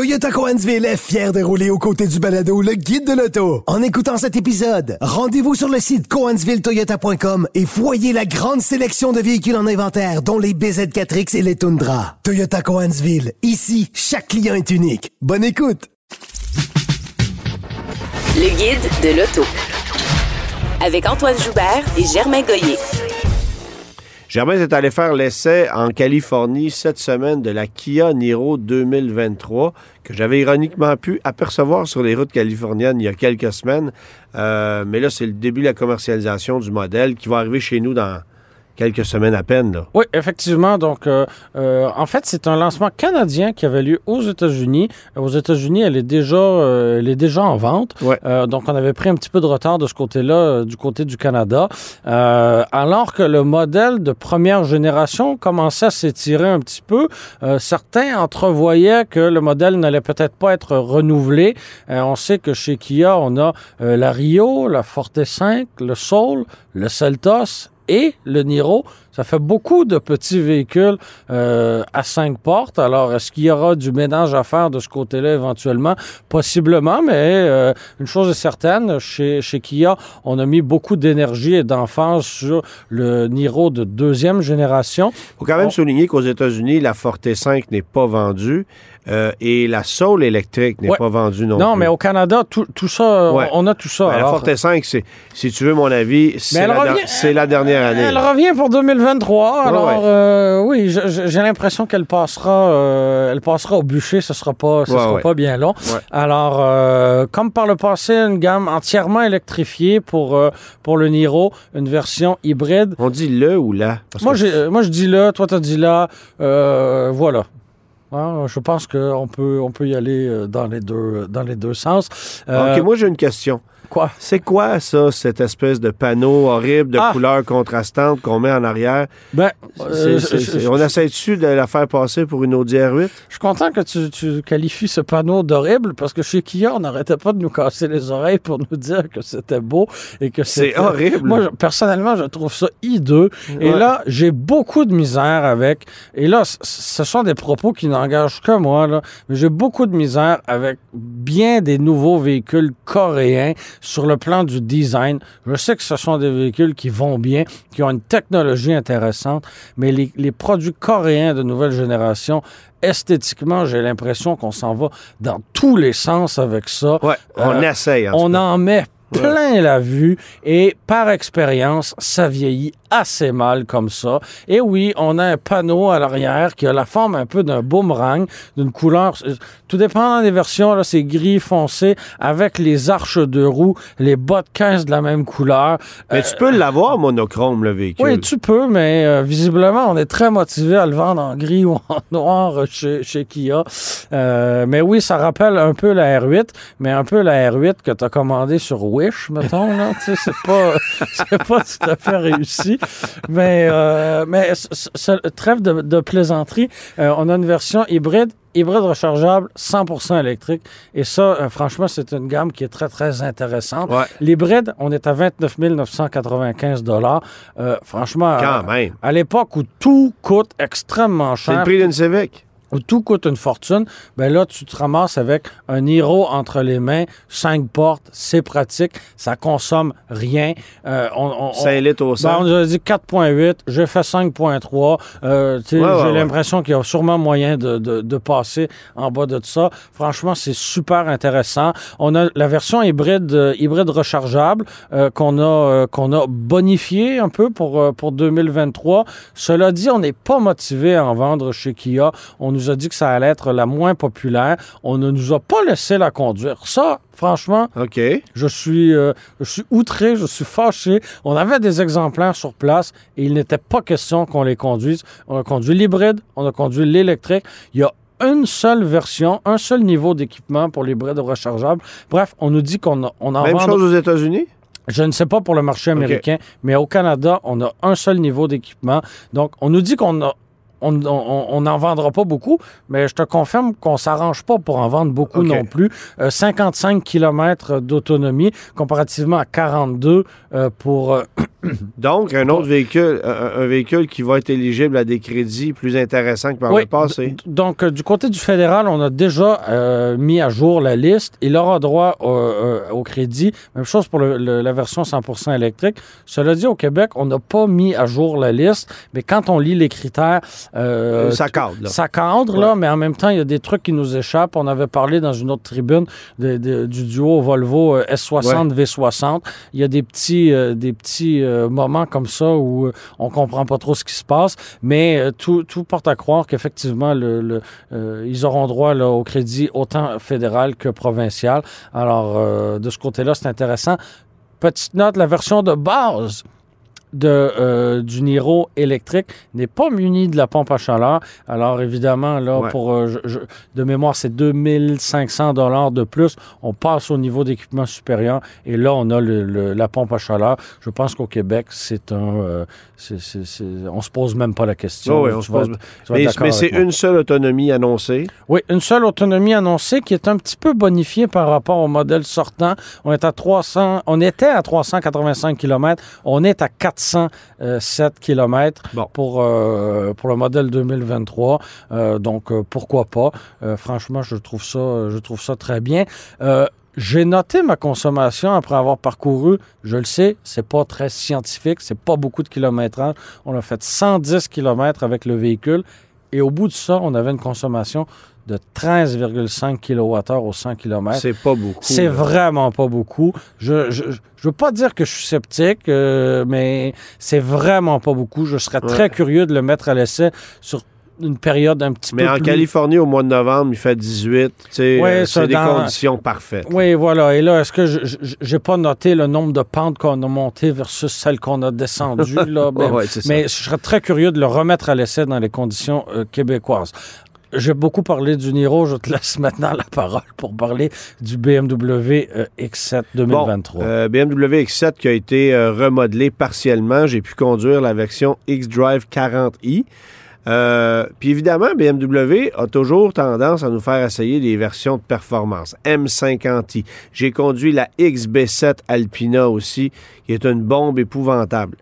Toyota Coansville est fier de rouler aux côtés du balado Le Guide de l'auto. En écoutant cet épisode, rendez-vous sur le site coansvilletoyota.com et voyez la grande sélection de véhicules en inventaire, dont les BZ4X et les Tundra. Toyota Coansville, ici, chaque client est unique. Bonne écoute! Le Guide de l'auto. Avec Antoine Joubert et Germain Goyer. Germain est allé faire l'essai en Californie cette semaine de la Kia Niro 2023 que j'avais ironiquement pu apercevoir sur les routes californiennes il y a quelques semaines. Euh, mais là, c'est le début de la commercialisation du modèle qui va arriver chez nous dans quelques semaines à peine. Là. Oui, effectivement. Donc, euh, euh, en fait, c'est un lancement canadien qui avait lieu aux États-Unis. Aux États-Unis, elle est déjà, euh, elle est déjà en vente. Ouais. Euh, donc, on avait pris un petit peu de retard de ce côté-là, euh, du côté du Canada. Euh, alors que le modèle de première génération commençait à s'étirer un petit peu, euh, certains entrevoyaient que le modèle n'allait peut-être pas être renouvelé. Euh, on sait que chez Kia, on a euh, la Rio, la Forte 5, le Soul, le Seltos et le Niro. Ça fait beaucoup de petits véhicules euh, à cinq portes. Alors, est-ce qu'il y aura du ménage à faire de ce côté-là éventuellement? Possiblement, mais euh, une chose est certaine, chez, chez Kia, on a mis beaucoup d'énergie et d'enfance sur le Niro de deuxième génération. Il faut quand même On- souligner qu'aux États-Unis, la Forte 5 n'est pas vendue euh, et la Soul électrique n'est Ouais. pas vendue non, Non, plus. mais au Canada, tout, tout ça, Ouais. on a tout ça. Ben, la Alors, Forte 5, c'est, si tu veux mon avis, c'est, la, revient- la dernière année. Elle là. revient pour 2023. Alors, euh, oui, j'ai l'impression qu'elle passera, euh, elle passera au bûcher. Ce sera pas, ce sera pas bien long. Alors, comme par le passé, une gamme entièrement électrifiée pour pour le Niro, une version hybride. On dit le ou la? Parce Moi, que- moi, je dis là, toi, t'as dit là. Euh, voilà. Hein, je pense qu'on peut, on peut y aller euh, dans les deux, dans les deux sens. Euh, OK, moi, j'ai une question. Quoi? C'est quoi, ça, cette espèce de panneau horrible de Ah. couleurs contrastantes qu'on met en arrière? Ben, C'est- euh, c'est- c'est- on essaie-tu de la faire passer pour une Audi R8? Je suis content que tu, tu qualifies ce panneau d'horrible parce que chez Kia, on n'arrêtait pas de nous casser les oreilles pour nous dire que c'était beau et que C'est c'était... horrible. Moi, je- personnellement, je trouve ça hideux. Et là, j'ai beaucoup de misère avec... Et là, c- ce sont des propos qui n'engagent que moi, là. Mais j'ai beaucoup de misère avec bien des nouveaux véhicules coréens sur le plan du design. Je sais que ce sont des véhicules qui vont bien, qui ont une technologie intéressante, mais les, les produits coréens de nouvelle génération, esthétiquement, j'ai l'impression qu'on s'en va dans tous les sens avec ça. Ouais, on Euh, essaye. En On en met plein la vue et par expérience, ça vieillit assez mal comme ça. Et oui, on a un panneau à l'arrière qui a la forme un peu d'un boomerang, d'une couleur, euh, tout dépendant des versions, là, c'est gris foncé avec les arches de roue, les bas de caisse de la même couleur. Mais tu peux l'avoir monochrome, le véhicule. Oui, tu peux, mais euh, visiblement, on est très motivé à le vendre en gris ou en noir euh, chez, chez Kia. Euh, mais oui, ça rappelle un peu la R8, mais un peu la R8 que tu as commandée sur Wish, mettons. Là. Tu sais, c'est pas, c'est pas tout à fait réussi. Mais, euh, mais trêve de, de plaisanterie, euh, on a une version hybride hybride rechargeable 100% électrique. Et ça, euh, franchement, c'est une gamme qui est très, très intéressante. Ouais. L'hybride, on est à 29 995 euh, Franchement, Quand même. à l'époque où tout coûte extrêmement C'est le cher, prix d'une Civic. Où tout coûte une fortune, ben là, tu te ramasses avec un Hero entre les mains, cinq portes, c'est pratique, ça consomme rien. Euh, on, on- on- 5 litres au ben, 100. on nous a dit 4.8, j'ai fait 5.3. Euh, Ouais, ouais, j'ai ouais. l'impression qu'il y a sûrement moyen de, de, de passer en bas de ça. Franchement, c'est super intéressant. On a la version hybride, euh, hybride rechargeable euh, qu'on a, euh, qu'on a bonifié un peu pour, euh, pour 2023. Cela dit, on n'est pas motivé à en vendre chez Kia. On nous a dit que ça allait être la moins populaire. On ne nous a pas laissé la conduire. Ça, franchement, OK. je suis, euh, je suis outré, je suis fâché. On avait des exemplaires sur place et il n'était pas question qu'on les conduise. On a conduit l'hybride, on a conduit l'électrique. Il y a une seule version, un seul niveau d'équipement pour l'hybride rechargeable. Bref, on nous dit qu'on a- on en Même vend- chose aux États-Unis? Je ne sais pas pour le marché américain, mais au Canada, on a un seul niveau d'équipement. Donc, on nous dit qu'on a on n'en vendra pas beaucoup, mais je te confirme qu'on s'arrange pas pour en vendre beaucoup non plus. Euh, 55 km d'autonomie comparativement à 42 euh, pour, euh, Donc, un autre véhicule, un, un véhicule qui va être éligible à des crédits plus intéressants que par Oui, le passé. Donc, euh, du côté du fédéral, on a déjà euh, mis à jour la liste. Il aura droit au, euh, au crédit. Même chose pour le- le- la version 100% électrique. Cela dit, au Québec, on n'a pas mis à jour la liste, mais quand on lit les critères, euh, ça cadre, là. ça cadre, là, mais en même temps, il y a des trucs qui nous échappent. On avait parlé dans une autre tribune de- de- du duo Volvo euh, S60, V60. Il y a des petits, euh, des petits euh, moments comme ça où on comprend pas trop ce qui se passe, mais tout, tout porte à croire qu'effectivement, le, le, ils auront droit là, au crédit autant fédéral que provincial. Alors, de ce côté-là, c'est intéressant. Petite note, la version de base de, euh, du Niro électrique n'est pas muni de la pompe à chaleur. Alors évidemment, là, Ouais. pour euh, je- je- de mémoire, c'est 2500 dollars de plus. On passe au niveau d'équipement supérieur et là, on a le, le- la pompe à chaleur. Je pense qu'au Québec, c'est un... euh, c'est- c'est- c'est- on se pose même pas la question. Oh oui, on se pose- être- Mais, mais c'est une seule autonomie annoncée. Oui, une seule autonomie annoncée qui est un petit peu bonifiée par rapport au modèle sortant. On est à 300, on était à 385 km, on est à 407 km Bon. pour euh, pour le modèle 2023. Euh, donc euh, pourquoi pas? Euh, Franchement, je trouve ça, je trouve ça très bien. Euh, j'ai noté ma consommation après avoir parcouru, je le sais, c'est pas très scientifique, c'est pas beaucoup de kilométrage. On a fait 110 km avec le véhicule et au bout de ça, on avait une consommation de 13,5 kWh au 100 km. C'est pas beaucoup. C'est vraiment pas beaucoup. Je je, je veux pas dire que je suis sceptique, euh, mais c'est vraiment pas beaucoup. Je serais très curieux de le mettre à l'essai sur une période un petit Mais peu en plus... Californie, au mois de novembre, il fait 18. tu sais, Ouais, euh, c'est des dans- conditions parfaites. Oui, voilà. Et là, est-ce que j'ai pas noté le nombre de pentes qu'on a montées versus celles qu'on a descendues? Là? Ben, Ouais, ouais, c'est ça. Mais je serais très curieux de le remettre à l'essai dans les conditions euh, québécoises. J'ai beaucoup parlé du Niro. Je te laisse maintenant la parole pour parler du BMW euh, X7 2023. Bon, euh, BMW X7 qui a été euh, remodelé partiellement. J'ai pu conduire la version X-Drive 40i. Euh, Puis évidemment, BMW a toujours tendance à nous faire essayer des versions de performance. M50i. J'ai conduit la XB7 Alpina aussi, qui est une bombe épouvantable.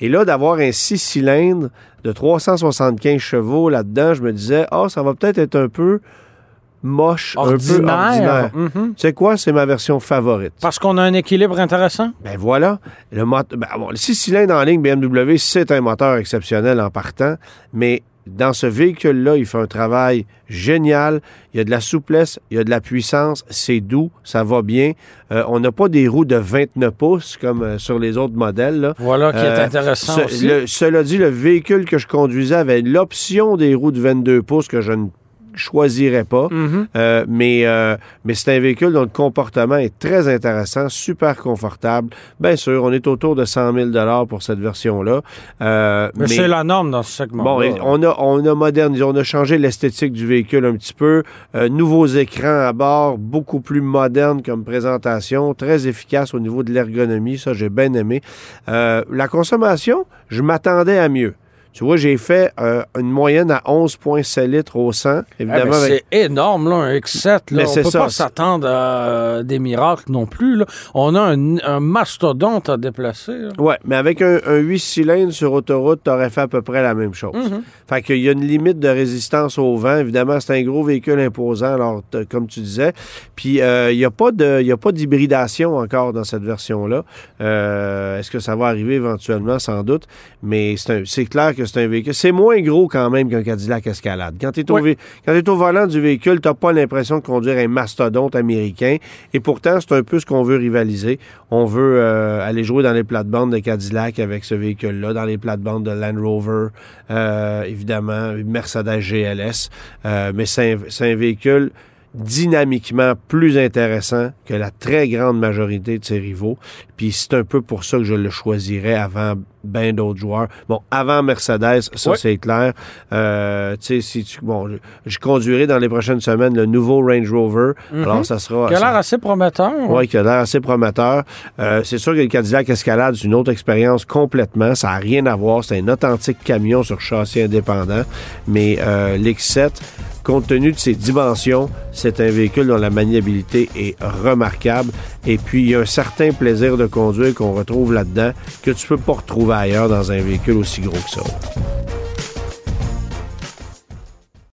Et là, d'avoir un 6 cylindres de 375 chevaux là-dedans, je me disais, ah, ça va peut-être être un peu moche, un peu ordinaire. Mhm. Tu sais quoi? C'est ma version favorite. Parce qu'on a un équilibre intéressant? Ben voilà. Le, mot- ben bon, le 6 cylindres en ligne BMW, c'est un moteur exceptionnel en partant, mais dans ce véhicule-là, il fait un travail génial. Il y a de la souplesse, il y a de la puissance, c'est doux, ça va bien. Euh, on n'a pas des roues de 29 pouces comme euh, sur les autres modèles. là. Voilà qui est Euh, intéressant Ce- aussi. le- cela dit, le véhicule que je conduisais avait l'option des roues de 22 pouces que je ne choisirais pas. Mhm. Euh, mais euh, mais c'est un véhicule dont le comportement est très intéressant, super confortable. Bien sûr, on est autour de 100 000 pour cette version-là. Euh, Mais, c'est la norme dans ce segment. Bon, et on a, on a modernisé, on a changé l'esthétique du véhicule un petit peu. Nouveaux écrans à bord, beaucoup plus modernes comme présentation, très efficace au niveau de l'ergonomie. Ça, j'ai bien aimé. La consommation, je m'attendais à mieux. Tu vois, j'ai fait euh, une moyenne à 11,7 litres au 100. Évidemment, avec- c'est énorme, là, un X7. Là. On c'est peut ça, pas s'attendre à euh, des miracles non plus. Là. On a un, un mastodonte à déplacer. Ouais, mais avec un, un 8 cylindres sur autoroute, tu aurais fait à peu près la même chose. Mhm. Fait qu'il y a une limite de résistance au vent. Évidemment, c'est un gros véhicule imposant, alors, comme tu disais. Puis, euh, il n'y a pas d'hybridation encore dans cette version-là. Euh, Est-ce que ça va arriver éventuellement? Sans doute. Mais c'est un- c'est clair que c'est un véhicule. C'est moins gros quand même qu'un Cadillac Escalade. Quand tu es, Oui. au volant du véhicule, tu n'as pas l'impression de conduire un mastodonte américain. Et pourtant, c'est un peu ce qu'on veut rivaliser. On veut euh, aller jouer dans les plates-bandes de Cadillac avec ce véhicule-là, dans les plates-bandes de Land Rover, euh, évidemment, Mercedes GLS. Euh, mais c'est un, c'est un véhicule dynamiquement plus intéressant que la très grande majorité de ses rivaux. Puis c'est un peu pour ça que je le choisirais avant bien d'autres joueurs. Bon, avant Mercedes, ça c'est clair. Euh, tu sais, si tu, bon, je, je conduirai dans les prochaines semaines le nouveau Range Rover. Alors ça sera... Mhm. Qui a l'air assez prometteur. oui, qui a l'air assez prometteur. Euh, c'est sûr que le Cadillac Escalade, c'est une autre expérience complètement. Ça n'a rien à voir. C'est un authentique camion sur châssis indépendant. Mais euh, l'X7, compte tenu de ses dimensions, c'est un véhicule dont la maniabilité est remarquable. Et puis, il y a un certain plaisir de conduire qu'on retrouve là-dedans que tu peux pas retrouver ailleurs dans un véhicule aussi gros que ça.